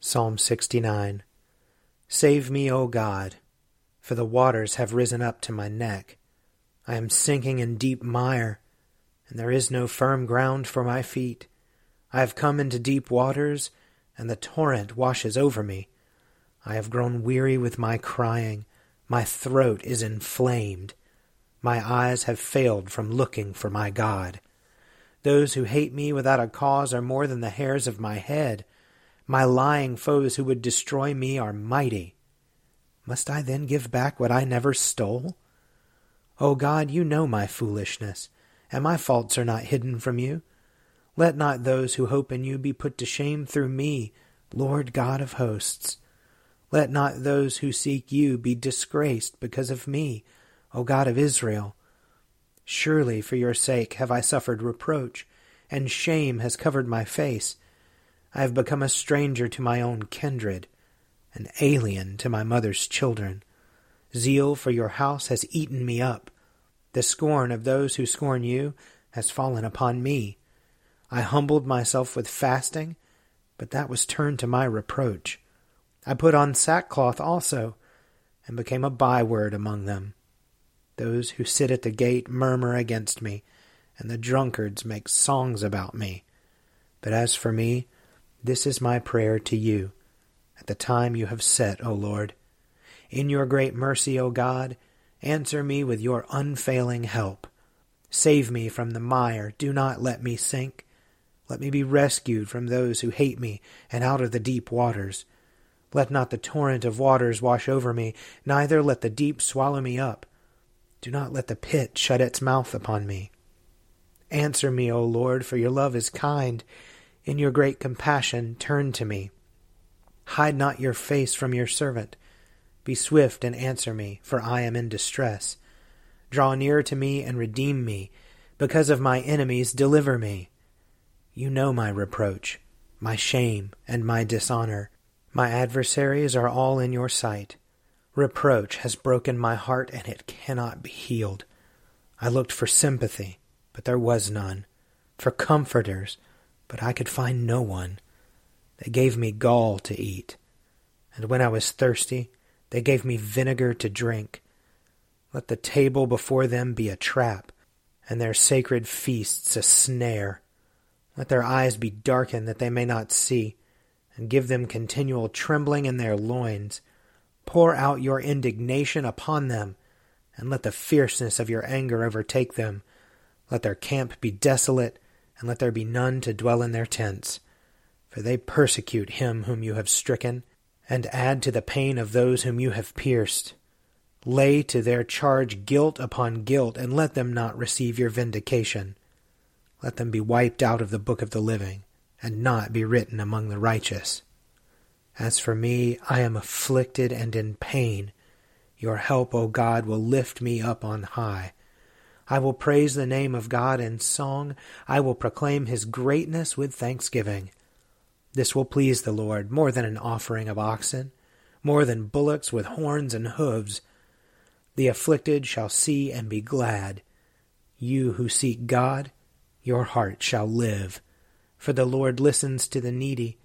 Psalm 69 Save me, O God, for the waters have risen up to my neck. I am sinking in deep mire, and there is no firm ground for my feet. I have come into deep waters, and the torrent washes over me. I have grown weary with my crying. My throat is inflamed. My eyes have failed from looking for my God. Those who hate me without a cause are more than the hairs of my head. My lying foes who would destroy me are mighty. Must I then give back what I never stole? O God, you know my foolishness, and my faults are not hidden from you. Let not those who hope in you be put to shame through me, Lord God of hosts. Let not those who seek you be disgraced because of me, O God of Israel. Surely for your sake have I suffered reproach, and shame has covered my face. I have become a stranger to my own kindred, an alien to my mother's children. Zeal for your house has eaten me up. The scorn of those who scorn you has fallen upon me. I humbled myself with fasting, but that was turned to my reproach. I put on sackcloth also, and became a byword among them. Those who sit at the gate murmur against me, and the drunkards make songs about me. But as for me, this is my prayer to you, at the time you have set, O Lord. In your great mercy, O God, answer me with your unfailing help. Save me from the mire, do not let me sink. Let me be rescued from those who hate me and out of the deep waters. Let not the torrent of waters wash over me, neither let the deep swallow me up. Do not let the pit shut its mouth upon me. Answer me, O Lord, for your love is kind. In your great compassion, turn to me. Hide not your face from your servant. Be swift and answer me, for I am in distress. Draw near to me and redeem me. Because of my enemies, deliver me. You know my reproach, my shame, and my dishonor. My adversaries are all in your sight. Reproach has broken my heart, and it cannot be healed. I looked for sympathy, but there was none, for comforters, but I could find no one. They gave me gall to eat, and when I was thirsty, they gave me vinegar to drink. Let the table before them be a trap, and their sacred feasts a snare. Let their eyes be darkened that they may not see, and give them continual trembling in their loins. Pour out your indignation upon them, and let the fierceness of your anger overtake them. Let their camp be desolate, and let there be none to dwell in their tents. For they persecute him whom you have stricken, and add to the pain of those whom you have pierced. Lay to their charge guilt upon guilt, and let them not receive your vindication. Let them be wiped out of the book of the living, and not be written among the righteous. As for me, I am afflicted and in pain. Your help, O God, will lift me up on high. I will praise the name of God in song. I will proclaim his greatness with thanksgiving. This will please the Lord more than an offering of oxen, more than bullocks with horns and hoofs. The afflicted shall see and be glad. You who seek God, your heart shall live. For the Lord listens to the needy,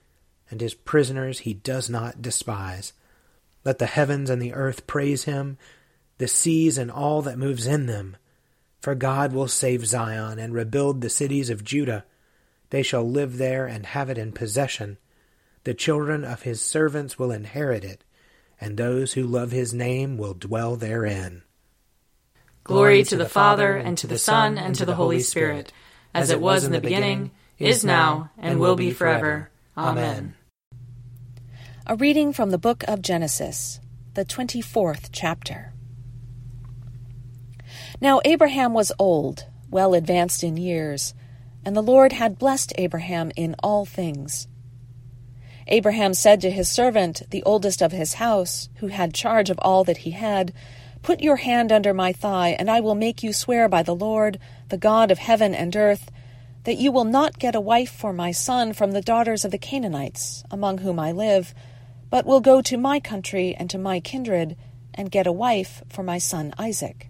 and his prisoners he does not despise. Let the heavens and the earth praise him, the seas and all that moves in them. For God will save Zion and rebuild the cities of Judah. They shall live there and have it in possession. The children of his servants will inherit it and those who love his name will dwell therein. Glory to the Father, and to the Son, and to the Holy Spirit, as it was in the beginning, is now, and will be forever. Amen. A reading from the book of Genesis, the 24th chapter. Now Abraham was old, well advanced in years, and the Lord had blessed Abraham in all things. Abraham said to his servant, the oldest of his house, who had charge of all that he had, Put your hand under my thigh, and I will make you swear by the Lord, the God of heaven and earth, that you will not get a wife for my son from the daughters of the Canaanites, among whom I live, but will go to my country and to my kindred, and get a wife for my son Isaac.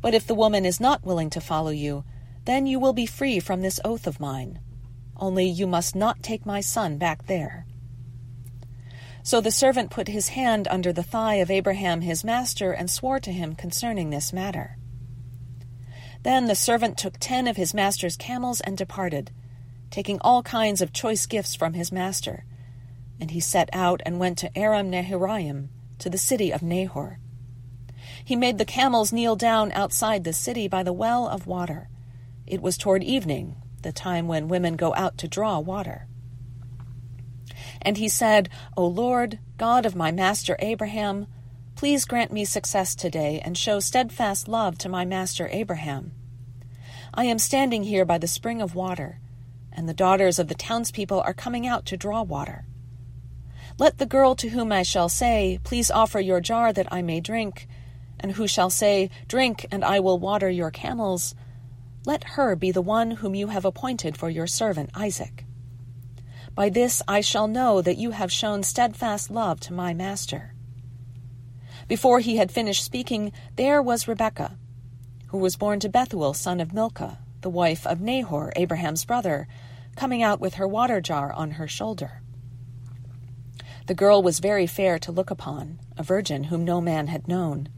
But if the woman is not willing to follow you, then you will be free from this oath of mine only you must not take my son back there. So the servant put his hand under the thigh of Abraham his master and swore to him concerning this matter. Then the servant took ten of his master's camels and departed, taking all kinds of choice gifts from his master. And he set out and went to Aram Naharaim, to the city of Nahor. He made the camels kneel down outside the city by the well of water. It was toward evening the time when women go out to draw water. And he said, O Lord, God of my master Abraham, please grant me success today and show steadfast love to my master Abraham. I am standing here by the spring of water, and the daughters of the townspeople are coming out to draw water. Let the girl to whom I shall say, Please offer your jar that I may drink, and who shall say, Drink, and I will water your camels, let her be the one whom you have appointed for your servant Isaac. By this I shall know that you have shown steadfast love to my master. Before he had finished speaking, there was Rebekah, who was born to Bethuel, son of Milcah, the wife of Nahor, Abraham's brother, coming out with her water jar on her shoulder. The girl was very fair to look upon, a virgin whom no man had known.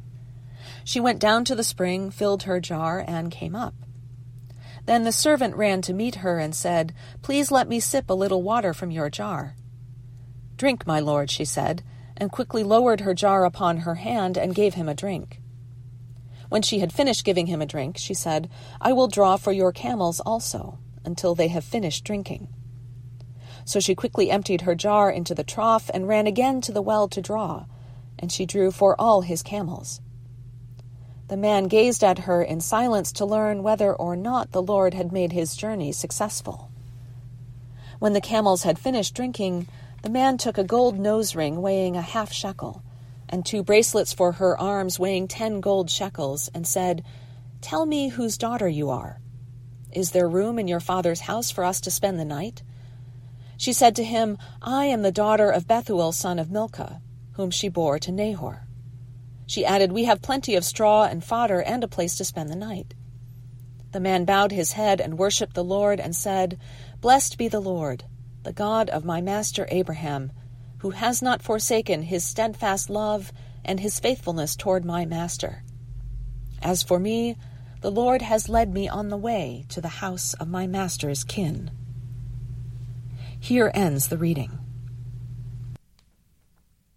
She went down to the spring, filled her jar, and came up. Then the servant ran to meet her and said, Please let me sip a little water from your jar. Drink, my lord, she said, and quickly lowered her jar upon her hand and gave him a drink. When she had finished giving him a drink, she said, I will draw for your camels also, until they have finished drinking. So she quickly emptied her jar into the trough and ran again to the well to draw, and she drew for all his camels. The man gazed at her in silence to learn whether or not the Lord had made his journey successful. When the camels had finished drinking, the man took a gold nose ring weighing a half shekel, and two bracelets for her arms weighing ten gold shekels, and said, Tell me whose daughter you are. Is there room in your father's house for us to spend the night? She said to him, I am the daughter of Bethuel, son of Milcah, whom she bore to Nahor. She added, We have plenty of straw and fodder and a place to spend the night. The man bowed his head and worshipped the Lord and said, Blessed be the Lord, the God of my master Abraham, who has not forsaken his steadfast love and his faithfulness toward my master. As for me, the Lord has led me on the way to the house of my master's kin. Here ends the reading.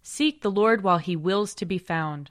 Seek the Lord while he wills to be found.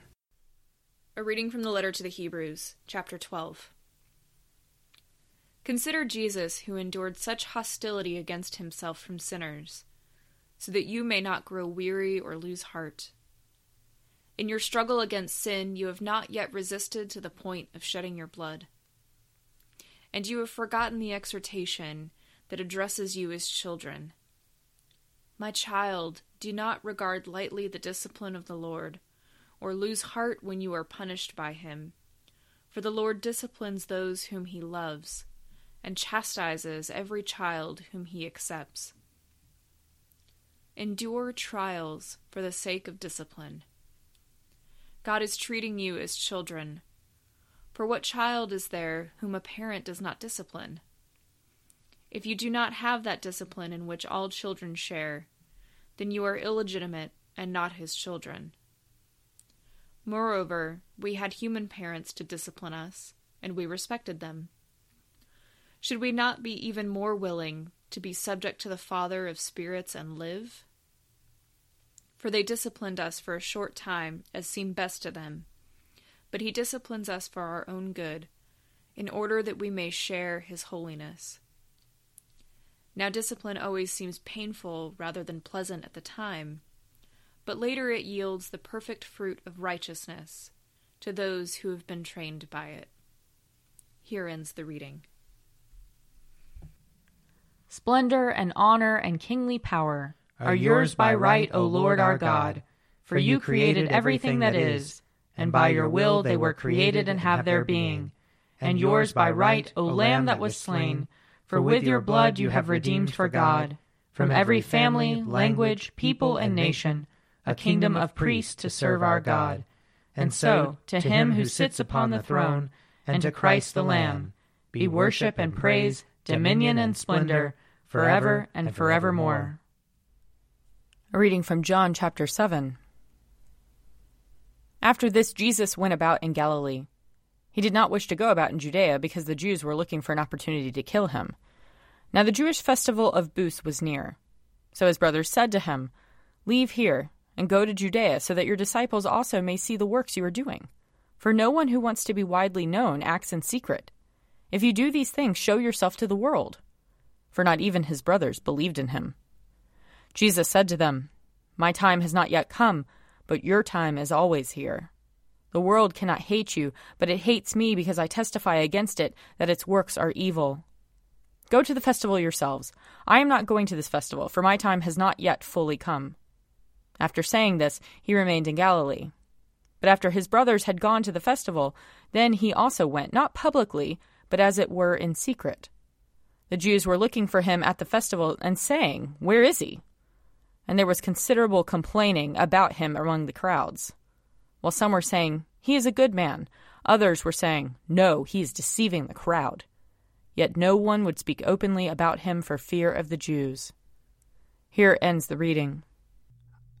A reading from the letter to the Hebrews, chapter 12. Consider Jesus, who endured such hostility against himself from sinners, so that you may not grow weary or lose heart. In your struggle against sin, you have not yet resisted to the point of shedding your blood. And you have forgotten the exhortation that addresses you as children. My child, do not regard lightly the discipline of the Lord, or lose heart when you are punished by him. For the Lord disciplines those whom he loves, and chastises every child whom he accepts. Endure trials for the sake of discipline. God is treating you as children. For what child is there whom a parent does not discipline? If you do not have that discipline in which all children share, then you are illegitimate and not his children. Moreover, we had human parents to discipline us, and we respected them. Should we not be even more willing to be subject to the Father of spirits and live? for they disciplined us for a short time as seemed best to them. But he disciplines us for our own good, in order that we may share his holiness. Now, discipline always seems painful rather than pleasant at the time, but later it yields the perfect fruit of righteousness to those who have been trained by it. Here ends the reading. Splendor and honor and kingly power are yours by right, O Lord our God, for you created everything that is, and by your will they were created and have their being. And yours by right, O Lamb that was slain, for with your blood you have redeemed for God, from every family, language, people, and nation, a kingdom of priests to serve our God. And so, to him who sits upon the throne, and to Christ the Lamb, be worship and praise, dominion and splendor, forever and forevermore. A reading from John chapter 7. After this, Jesus went about in Galilee. He did not wish to go about in Judea because the Jews were looking for an opportunity to kill him. Now the Jewish festival of Booths was near. So his brothers said to him, Leave here and go to Judea so that your disciples also may see the works you are doing. For no one who wants to be widely known acts in secret. If you do these things, show yourself to the world. For not even his brothers believed in him. Jesus said to them, My time has not yet come, but your time is always here. The world cannot hate you, but it hates me because I testify against it that its works are evil. Go to the festival yourselves. I am not going to this festival, for my time has not yet fully come. After saying this, he remained in Galilee. But after his brothers had gone to the festival, then he also went, not publicly, but as it were in secret. The Jews were looking for him at the festival and saying, Where is he? and there was considerable complaining about him among the crowds. While some were saying, He is a good man, others were saying, No, he is deceiving the crowd. Yet no one would speak openly about him for fear of the Jews. Here ends the reading.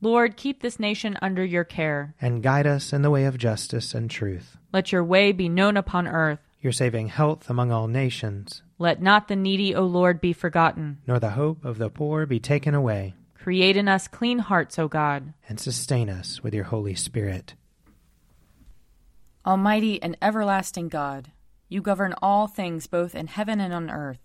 Lord, keep this nation under your care. And guide us in the way of justice and truth. Let your way be known upon earth. Your saving health among all nations. Let not the needy, O Lord, be forgotten. Nor the hope of the poor be taken away. Create in us clean hearts, O God. And sustain us with your Holy Spirit. Almighty and everlasting God, you govern all things both in heaven and on earth.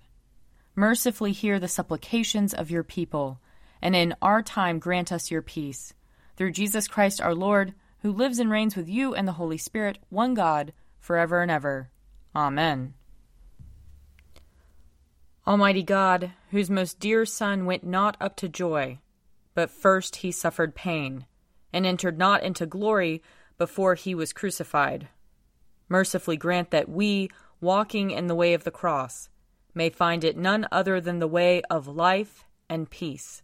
Mercifully hear the supplications of your people, and in our time grant us your peace. Through Jesus Christ our Lord, who lives and reigns with you and the Holy Spirit, one God, forever and ever. Amen. Almighty God, whose most dear Son went not up to joy, but first he suffered pain, and entered not into glory before he was crucified. Mercifully grant that we, walking in the way of the cross, may find it none other than the way of life and peace.